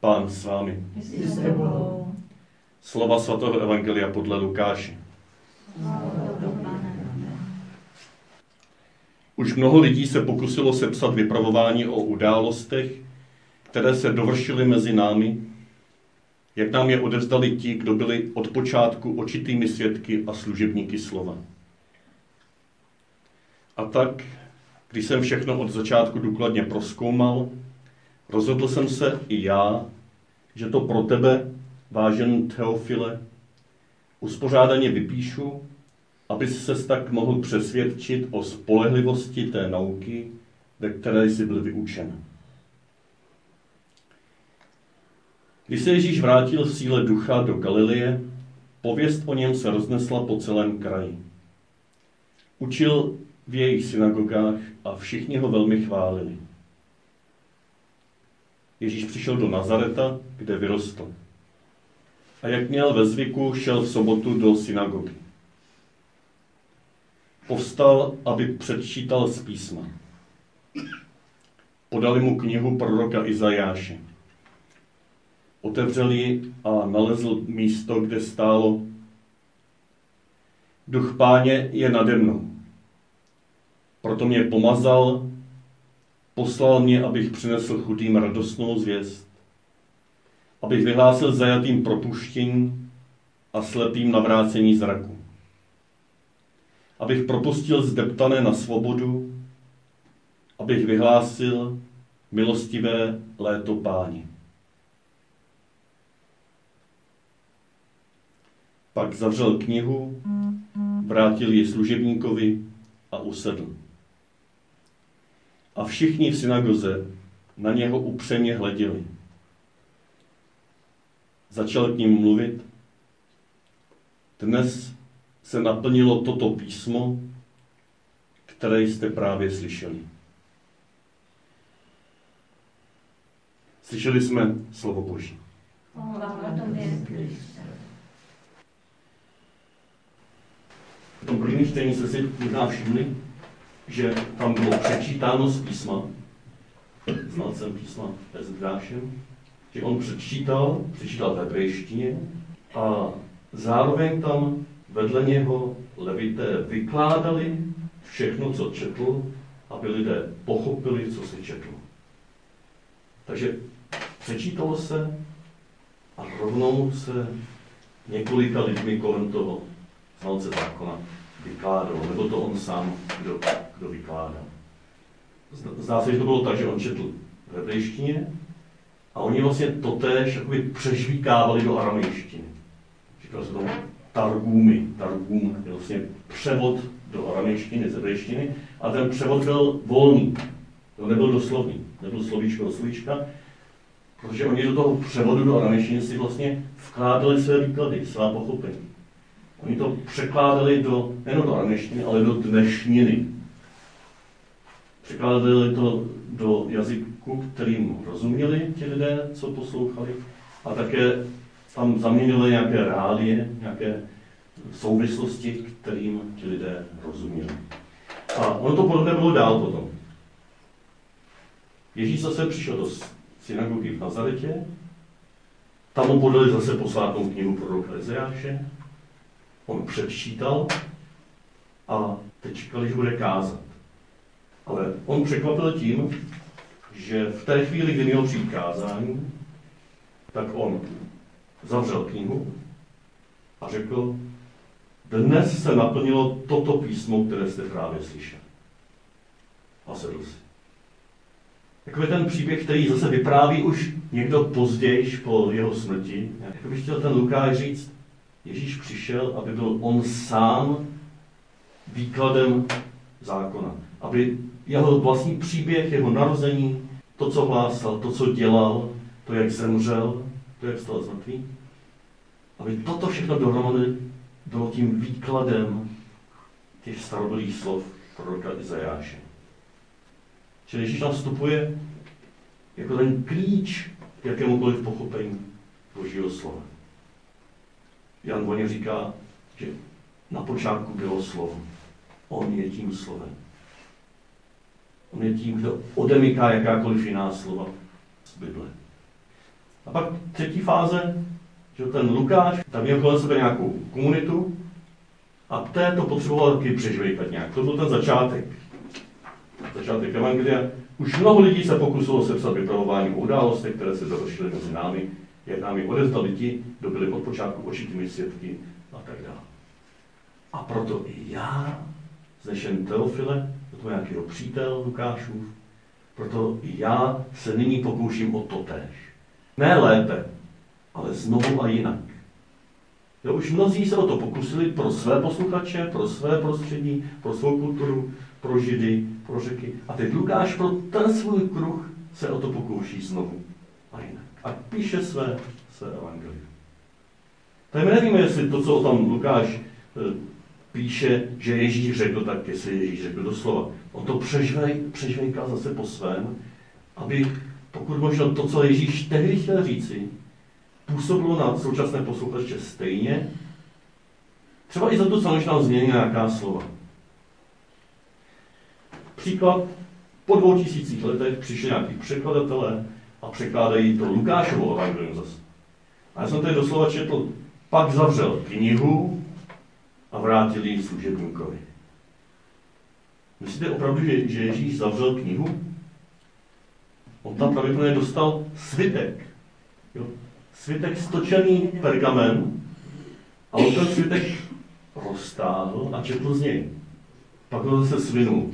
Pán s vámi. Slova svatého Evangelia podle Lukáše. Už mnoho lidí se pokusilo sepsat vypravování o událostech, které se dovršily mezi námi, jak nám je odevzdali ti, kdo byli od počátku očitými svědky a služebníky slova. A tak, když jsem všechno od začátku důkladně proskoumal, rozhodl jsem se i já, že to pro tebe, vážený Teofile, uspořádaně vypíšu, aby se tak mohl přesvědčit o spolehlivosti té nauky, ve které jsi byl vyučen. Když se Ježíš vrátil v síle ducha do Galileje, pověst o něm se roznesla po celém kraji. Učil v jejich synagogách a všichni ho velmi chválili. Ježíš přišel do Nazareta, kde vyrostl. A jak měl ve zvyku, šel v sobotu do synagogy. Povstal, aby předčítal z písma. Podali mu knihu proroka Izajáše. Otevřel ji a nalezl místo, kde stálo Duch páně je nade mnou. Proto mě pomazal, poslal mě, abych přinesl chudým radostnou zvěst, abych vyhlásil zajatým propuštění a slepým navrácení zraku, abych propustil zdeptané na svobodu, abych vyhlásil milostivé léto páni. Pak zavřel knihu, vrátil ji služebníkovi a usedl. A všichni v synagoze na něho upřeně hleděli. Začal k ním mluvit. Dnes se naplnilo toto písmo, které jste právě slyšeli. Slyšeli jsme slovo Boží. V tom prvním čtení jste si možná všimli, že tam bylo přečítáno z písma, znalcem písma Ezdrašem, že on přečítal, přečítal v hebrejštině a zároveň tam vedle něho levité vykládali všechno, co četl, aby lidé pochopili, co se četlo. Takže přečítalo se a rovnou se několika lidmi kolem toho znalce zákona vykládalo, nebo to on sám, kdo, kdo vykládal. Zdá se, že to bylo tak, že on četl v hebrejštině a oni vlastně totéž přežvíkávali do aramejštiny. Říkal se tomu targumy. Targum je vlastně převod do aramejštiny, z hebrejštiny a ten převod byl volný. To nebyl doslovný, nebyl slovíčko do slovíčka, protože oni do toho převodu do aramejštiny si vlastně vkládali své výklady, svá pochopení. Oni to překládali do, nejen do angličtiny, ale do dnešniny. Překládali to do jazyku, kterým rozuměli ti lidé, co poslouchali, a také tam zaměnili nějaké reálie, nějaké souvislosti, kterým ti lidé rozuměli. A ono to podobně bylo dál potom. Ježíš zase přišel do synagogy v Nazaretě, tam mu podali zase posvátnou knihu proroka Ezeáše, on předčítal a teď čekal, že bude kázat. Ale on překvapil tím, že v té chvíli, kdy měl přijít kázání, tak on zavřel knihu a řekl, dnes se naplnilo toto písmo, které jste právě slyšeli. A sedl si. Takový ten příběh, který zase vypráví už někdo později po jeho smrti. Jak bych chtěl ten Lukáš říct, Ježíš přišel, aby byl on sám výkladem zákona. Aby jeho vlastní příběh, jeho narození, to, co hlásal, to, co dělal, to, jak zemřel, to, jak stal zmrtvý, aby toto všechno dohromady bylo tím výkladem těch starobylých slov proroka Izajáše. Čili Ježíš tam vstupuje jako ten klíč k jakémukoliv pochopení Božího slova. Jan Voně říká, že na počátku bylo slovo. On je tím slovem. On je tím, kdo odemyká jakákoliv jiná slova z Bible. A pak třetí fáze, že ten Lukáš tam měl kolem sebe nějakou komunitu a té to potřeboval taky přežvejkat nějak. To byl ten začátek. Začátek Evangelia. Už mnoho lidí se pokusilo sepsat vypravování o událostech, které se završily mezi námi, jak nám je odezdali ti, kdo byli od počátku očitými svědky a tak dále. A proto i já, znešen Teofile, to je nějaký přítel Lukášův, proto i já se nyní pokouším o to tež. Ne lépe, ale znovu a jinak. Jo, už mnozí se o to pokusili pro své posluchače, pro své prostředí, pro svou kulturu, pro židy, pro řeky. A teď Lukáš pro ten svůj kruh se o to pokouší znovu a jinak. A píše své, své evangelium. Tak my nevíme, jestli to, co tam Lukáš e, píše, že Ježíš řekl, tak jestli Ježíš řekl doslova. On to přežvej, přežvejká zase po svém, aby pokud možno to, co Ježíš tehdy chtěl říci, působilo na současné posluchače stejně, třeba i za to, co nám změní nějaká slova. Příklad, po dvou tisících letech přišli nějaký překladatelé a překládají to Lukášovo evangelium zase. A já jsem tady doslova četl, pak zavřel knihu a vrátil ji služebníkovi. Myslíte opravdu, že, že Ježíš zavřel knihu? On tam pravděpodobně dostal svitek. Jo? Svitek stočený pergamen a on ten svitek roztáhl a četl z něj. Pak ho zase svinul.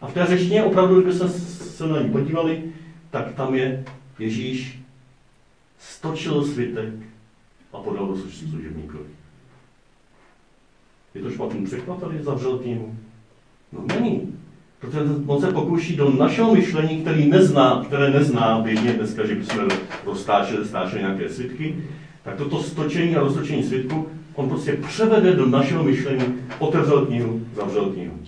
A v té řečtině opravdu, když jsme se na ní podívali, tak tam je Ježíš stočil svitek a podal do služebníkovi. Je to špatný překlad tady, zavřel knihu? No není. Protože on se pokouší do našeho myšlení, který nezná, které nezná běžně dneska, že bychom roztáčeli, stáčeli nějaké svitky, tak toto stočení a roztočení svitku on prostě převede do našeho myšlení, otevřel knihu, zavřel knihu.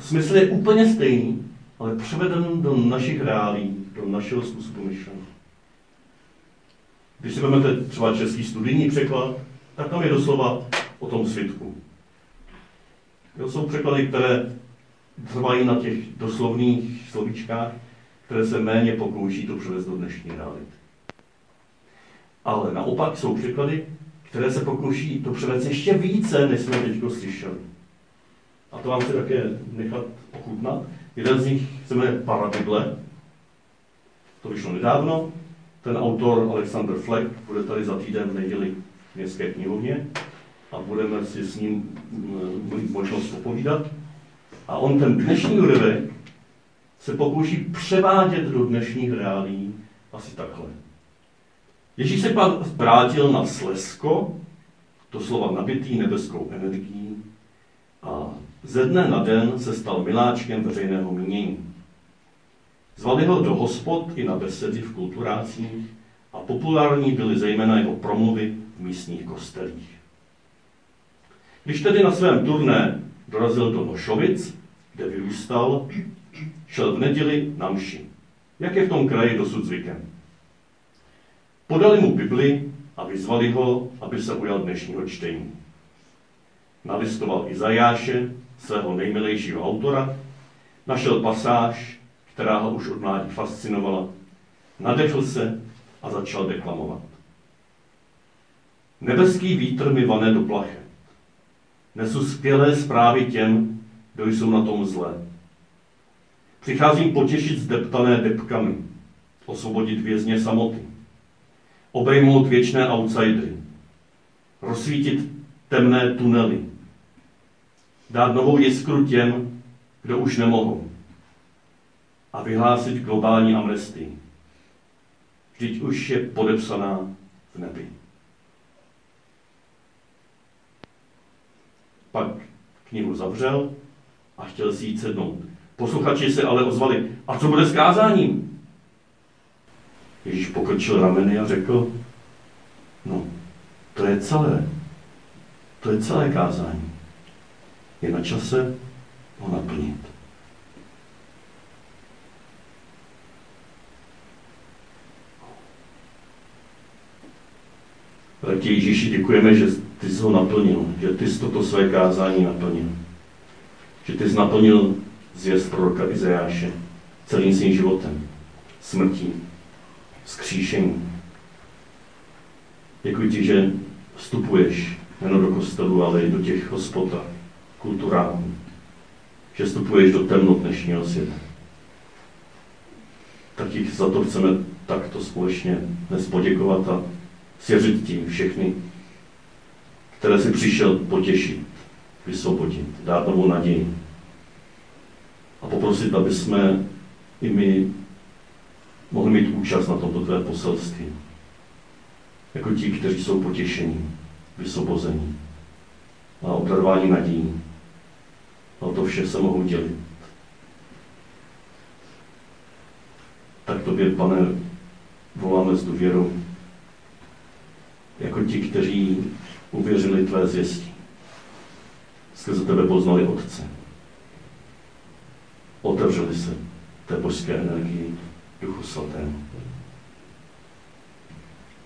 Smysl je úplně stejný, ale převeden do našich reálí, do našeho způsobu myšlení. Když si vezmete třeba český studijní překlad, tak tam je doslova o tom svitku. To jsou překlady, které trvají na těch doslovných slovíčkách, které se méně pokouší to převést do dnešní reality. Ale naopak jsou překlady, které se pokouší to převést ještě více, než jsme teď slyšeli. A to vám chci také nechat ochutnat. Jeden z nich se jmenuje Parabible. To vyšlo nedávno. Ten autor Alexander Fleck bude tady za týden v neděli v městské knihovně a budeme si s ním mm, mít možnost popovídat. A on ten dnešní úryvek se pokouší převádět do dnešních reálí asi takhle. Ježíš se pak vrátil na Slesko, to slova nabitý nebeskou energií, a ze dne na den se stal miláčkem veřejného mínění. Zvali ho do hospod i na besedy v kulturácích a populární byly zejména jeho promluvy v místních kostelích. Když tedy na svém turné dorazil do Nošovic, kde vyrůstal, šel v neděli na mši, jak je v tom kraji dosud zvykem. Podali mu Bibli a vyzvali ho, aby se ujal dnešního čtení. Nalistoval Izajáše, svého nejmilejšího autora, našel pasáž, která ho už od mládí fascinovala, nadechl se a začal deklamovat. Nebeský vítr mi vane do plachet. Nesu skvělé zprávy těm, kdo jsou na tom zlé. Přicházím potěšit zdeptané depkami, osvobodit vězně samoty, obejmout věčné outsidery, rozsvítit temné tunely, dát novou jiskru těm, kdo už nemohou a vyhlásit globální amnestii. Vždyť už je podepsaná v nebi. Pak knihu zavřel a chtěl si jít sednout. Posluchači se ale ozvali, a co bude s kázáním? Ježíš pokrčil rameny a řekl, no, to je celé. To je celé kázání. Je na čase ho naplnit. Ti Ježíši děkujeme, že ty jsi ho naplnil, že ty jsi toto své kázání naplnil. Že ty jsi naplnil zvěst proroka Izajáše celým svým životem. smrti, vzkříšení. Děkuji ti, že vstupuješ nejen do kostelu, ale i do těch hospod kulturálních. Že vstupuješ do temnot dnešního světa. Tak ti za to chceme takto společně dnes poděkovat a svěřit ti všechny, které si přišel potěšit, vysvobodit, dát novou naději. A poprosit, aby jsme i my mohli mít účast na tomto tvé poselství. Jako ti, kteří jsou potěšení, vysvobození a obdarování nadějí. A to vše se mohou dělit. Tak tobě, pane, voláme s důvěrou, jako ti, kteří uvěřili tvé zvěstí. Skrze tebe poznali Otce. Otevřeli se té božské energii Duchu Svatému.